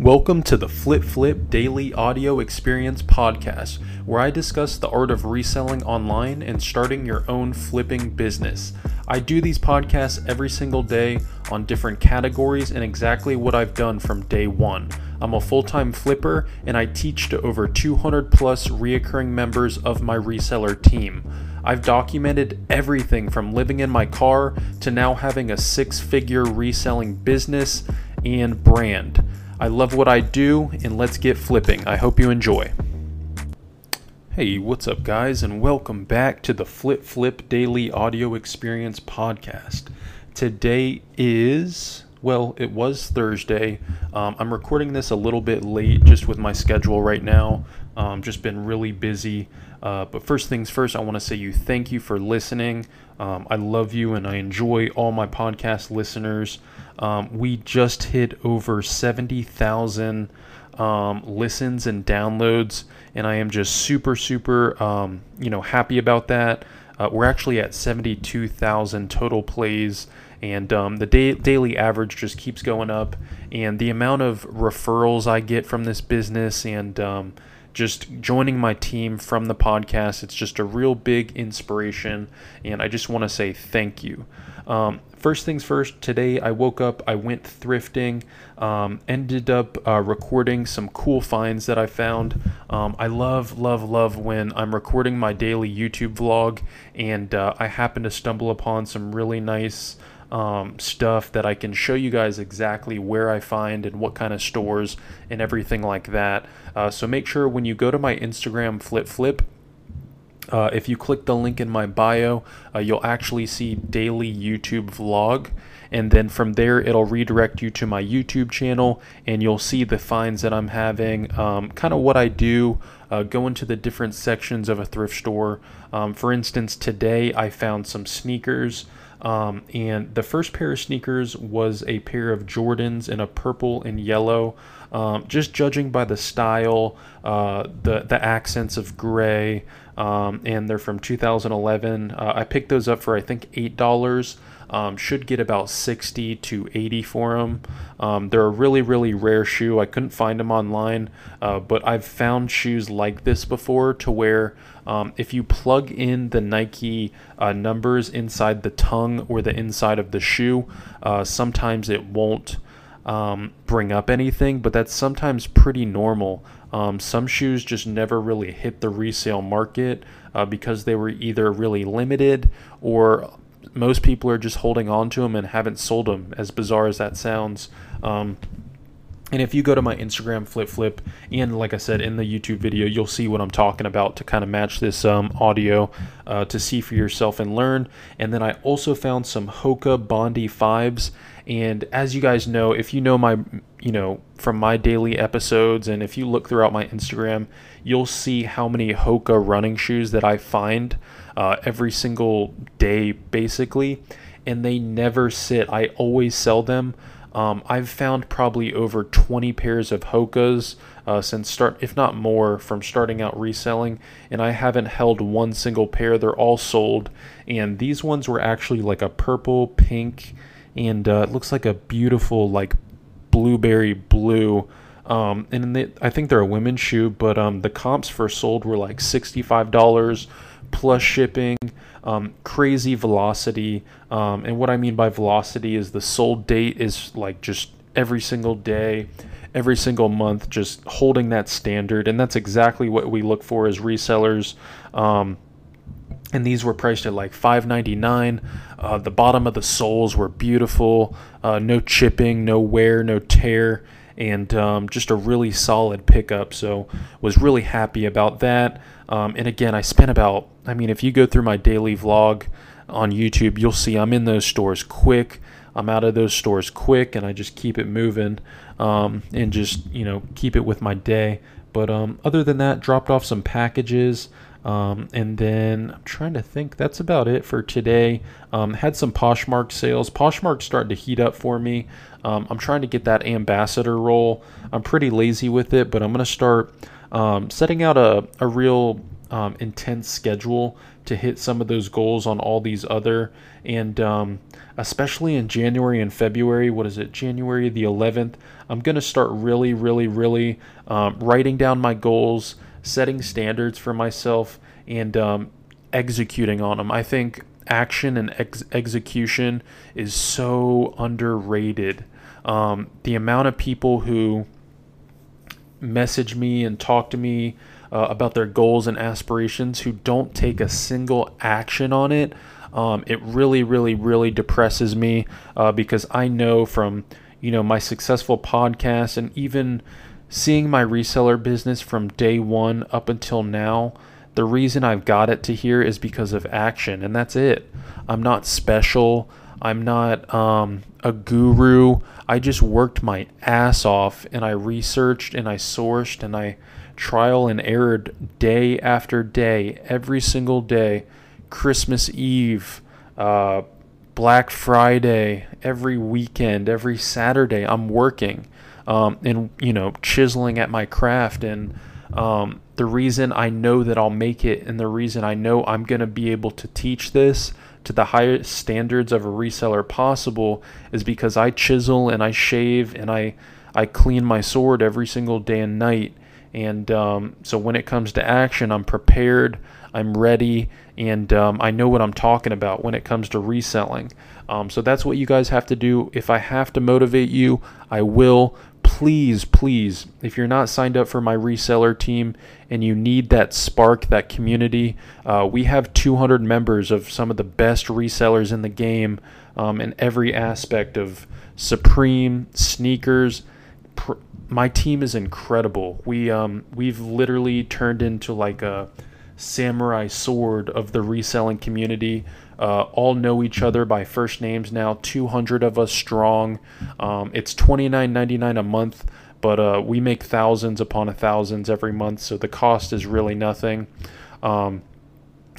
Welcome to the Flip Flip Daily Audio Experience Podcast, where I discuss the art of reselling online and starting your own flipping business. I do these podcasts every single day on different categories and exactly what I've done from day one. I'm a full time flipper and I teach to over 200 plus reoccurring members of my reseller team. I've documented everything from living in my car to now having a six figure reselling business and brand. I love what I do, and let's get flipping. I hope you enjoy. Hey, what's up, guys, and welcome back to the Flip Flip Daily Audio Experience Podcast. Today is, well, it was Thursday. Um, I'm recording this a little bit late just with my schedule right now. Um, just been really busy. Uh, but first things first, I want to say you thank you for listening. Um, I love you and I enjoy all my podcast listeners. Um, we just hit over 70,000 um, listens and downloads, and I am just super, super, um, you know, happy about that. Uh, we're actually at 72,000 total plays, and um, the da- daily average just keeps going up. And the amount of referrals I get from this business and um, just joining my team from the podcast, it's just a real big inspiration. And I just want to say thank you. Um, first things first, today I woke up, I went thrifting, um, ended up uh, recording some cool finds that I found. Um, I love, love, love when I'm recording my daily YouTube vlog and uh, I happen to stumble upon some really nice. Um, stuff that I can show you guys exactly where I find and what kind of stores and everything like that. Uh, so make sure when you go to my Instagram flip flip, uh, if you click the link in my bio, uh, you'll actually see daily YouTube vlog. And then from there, it'll redirect you to my YouTube channel, and you'll see the finds that I'm having, um, kind of what I do, uh, go into the different sections of a thrift store. Um, for instance, today I found some sneakers. Um, and the first pair of sneakers was a pair of Jordans in a purple and yellow. Um, just judging by the style, uh, the the accents of gray, um, and they're from 2011. Uh, I picked those up for I think eight dollars. Um, should get about 60 to 80 for them. Um, they're a really, really rare shoe. I couldn't find them online, uh, but I've found shoes like this before to where um, if you plug in the Nike uh, numbers inside the tongue or the inside of the shoe, uh, sometimes it won't um, bring up anything, but that's sometimes pretty normal. Um, some shoes just never really hit the resale market uh, because they were either really limited or most people are just holding on to them and haven't sold them, as bizarre as that sounds. Um, and if you go to my Instagram flip flip, and like I said in the YouTube video, you'll see what I'm talking about to kind of match this um, audio uh, to see for yourself and learn. And then I also found some Hoka Bondi 5s. And as you guys know, if you know my, you know, from my daily episodes, and if you look throughout my Instagram, you'll see how many Hoka running shoes that I find uh, every single day, basically. And they never sit. I always sell them. Um, I've found probably over 20 pairs of Hokas uh, since start, if not more, from starting out reselling, and I haven't held one single pair. They're all sold, and these ones were actually like a purple, pink, and uh, it looks like a beautiful like blueberry blue. Um, and they, I think they're a women's shoe, but um, the comps for sold were like sixty-five dollars plus shipping, um, crazy velocity. Um, and what I mean by velocity is the sold date is like just every single day, every single month, just holding that standard. And that's exactly what we look for as resellers. Um, and these were priced at like $5.99 uh, the bottom of the soles were beautiful uh, no chipping no wear no tear and um, just a really solid pickup. So was really happy about that. Um, and again, I spent about I mean, if you go through my daily vlog on YouTube, you'll see I'm in those stores quick. I'm out of those stores quick, and I just keep it moving um, and just you know keep it with my day. But um, other than that, dropped off some packages. Um, and then I'm trying to think. That's about it for today. Um, had some Poshmark sales. Poshmark's starting to heat up for me. Um, I'm trying to get that ambassador role. I'm pretty lazy with it, but I'm going to start um, setting out a, a real um, intense schedule to hit some of those goals on all these other and um, especially in January and February. What is it? January the 11th. I'm gonna start really, really, really um, writing down my goals, setting standards for myself, and um, executing on them. I think action and ex- execution is so underrated. Um, the amount of people who message me and talk to me uh, about their goals and aspirations who don't take a single action on it, um, it really, really, really depresses me uh, because I know from you know my successful podcast and even seeing my reseller business from day one up until now. The reason I've got it to here is because of action, and that's it. I'm not special. I'm not um, a guru. I just worked my ass off and I researched and I sourced and I trial and errored day after day, every single day, Christmas Eve, uh, Black Friday, every weekend, every Saturday. I'm working um, and, you know, chiseling at my craft. And um, the reason I know that I'll make it and the reason I know I'm going to be able to teach this to the highest standards of a reseller possible is because I chisel and I shave and I I clean my sword every single day and night. And um, so when it comes to action, I'm prepared, I'm ready, and um, I know what I'm talking about when it comes to reselling. Um, so that's what you guys have to do. If I have to motivate you, I will please, please, if you're not signed up for my reseller team and you need that spark, that community, uh, we have 200 members of some of the best resellers in the game um, in every aspect of Supreme, sneakers. Pr- my team is incredible. We um, we've literally turned into like a samurai sword of the reselling community. Uh, all know each other by first names now. 200 of us strong. Um, it's 29.99 a month, but uh, we make thousands upon thousands every month, so the cost is really nothing. Um,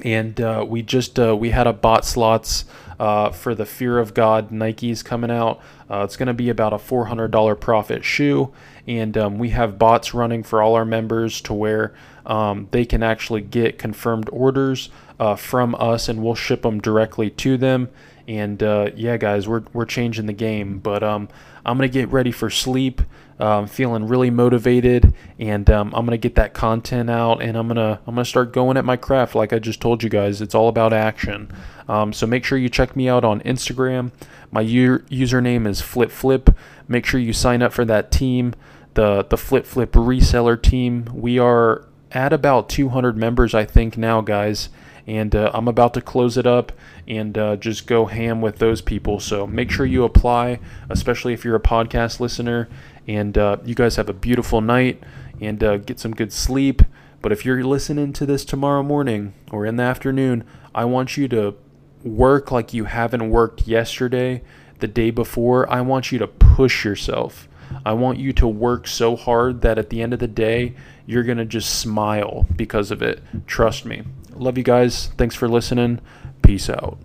and uh, we just uh, we had a bot slots uh, for the Fear of God Nikes coming out. Uh, it's going to be about a $400 profit shoe, and um, we have bots running for all our members to where um, they can actually get confirmed orders uh, from us, and we'll ship them directly to them. And uh, yeah, guys, we're we're changing the game. But um, I'm gonna get ready for sleep. I'm feeling really motivated, and um, I'm gonna get that content out, and I'm gonna I'm gonna start going at my craft. Like I just told you guys, it's all about action. Um, so make sure you check me out on Instagram. My u- username is Flip Flip. Make sure you sign up for that team, the the Flip Flip reseller team. We are at about 200 members, I think now, guys. And uh, I'm about to close it up and uh, just go ham with those people. So make sure you apply, especially if you're a podcast listener. And uh, you guys have a beautiful night and uh, get some good sleep. But if you're listening to this tomorrow morning or in the afternoon, I want you to work like you haven't worked yesterday, the day before. I want you to push yourself. I want you to work so hard that at the end of the day, you're going to just smile because of it. Trust me. Love you guys. Thanks for listening. Peace out.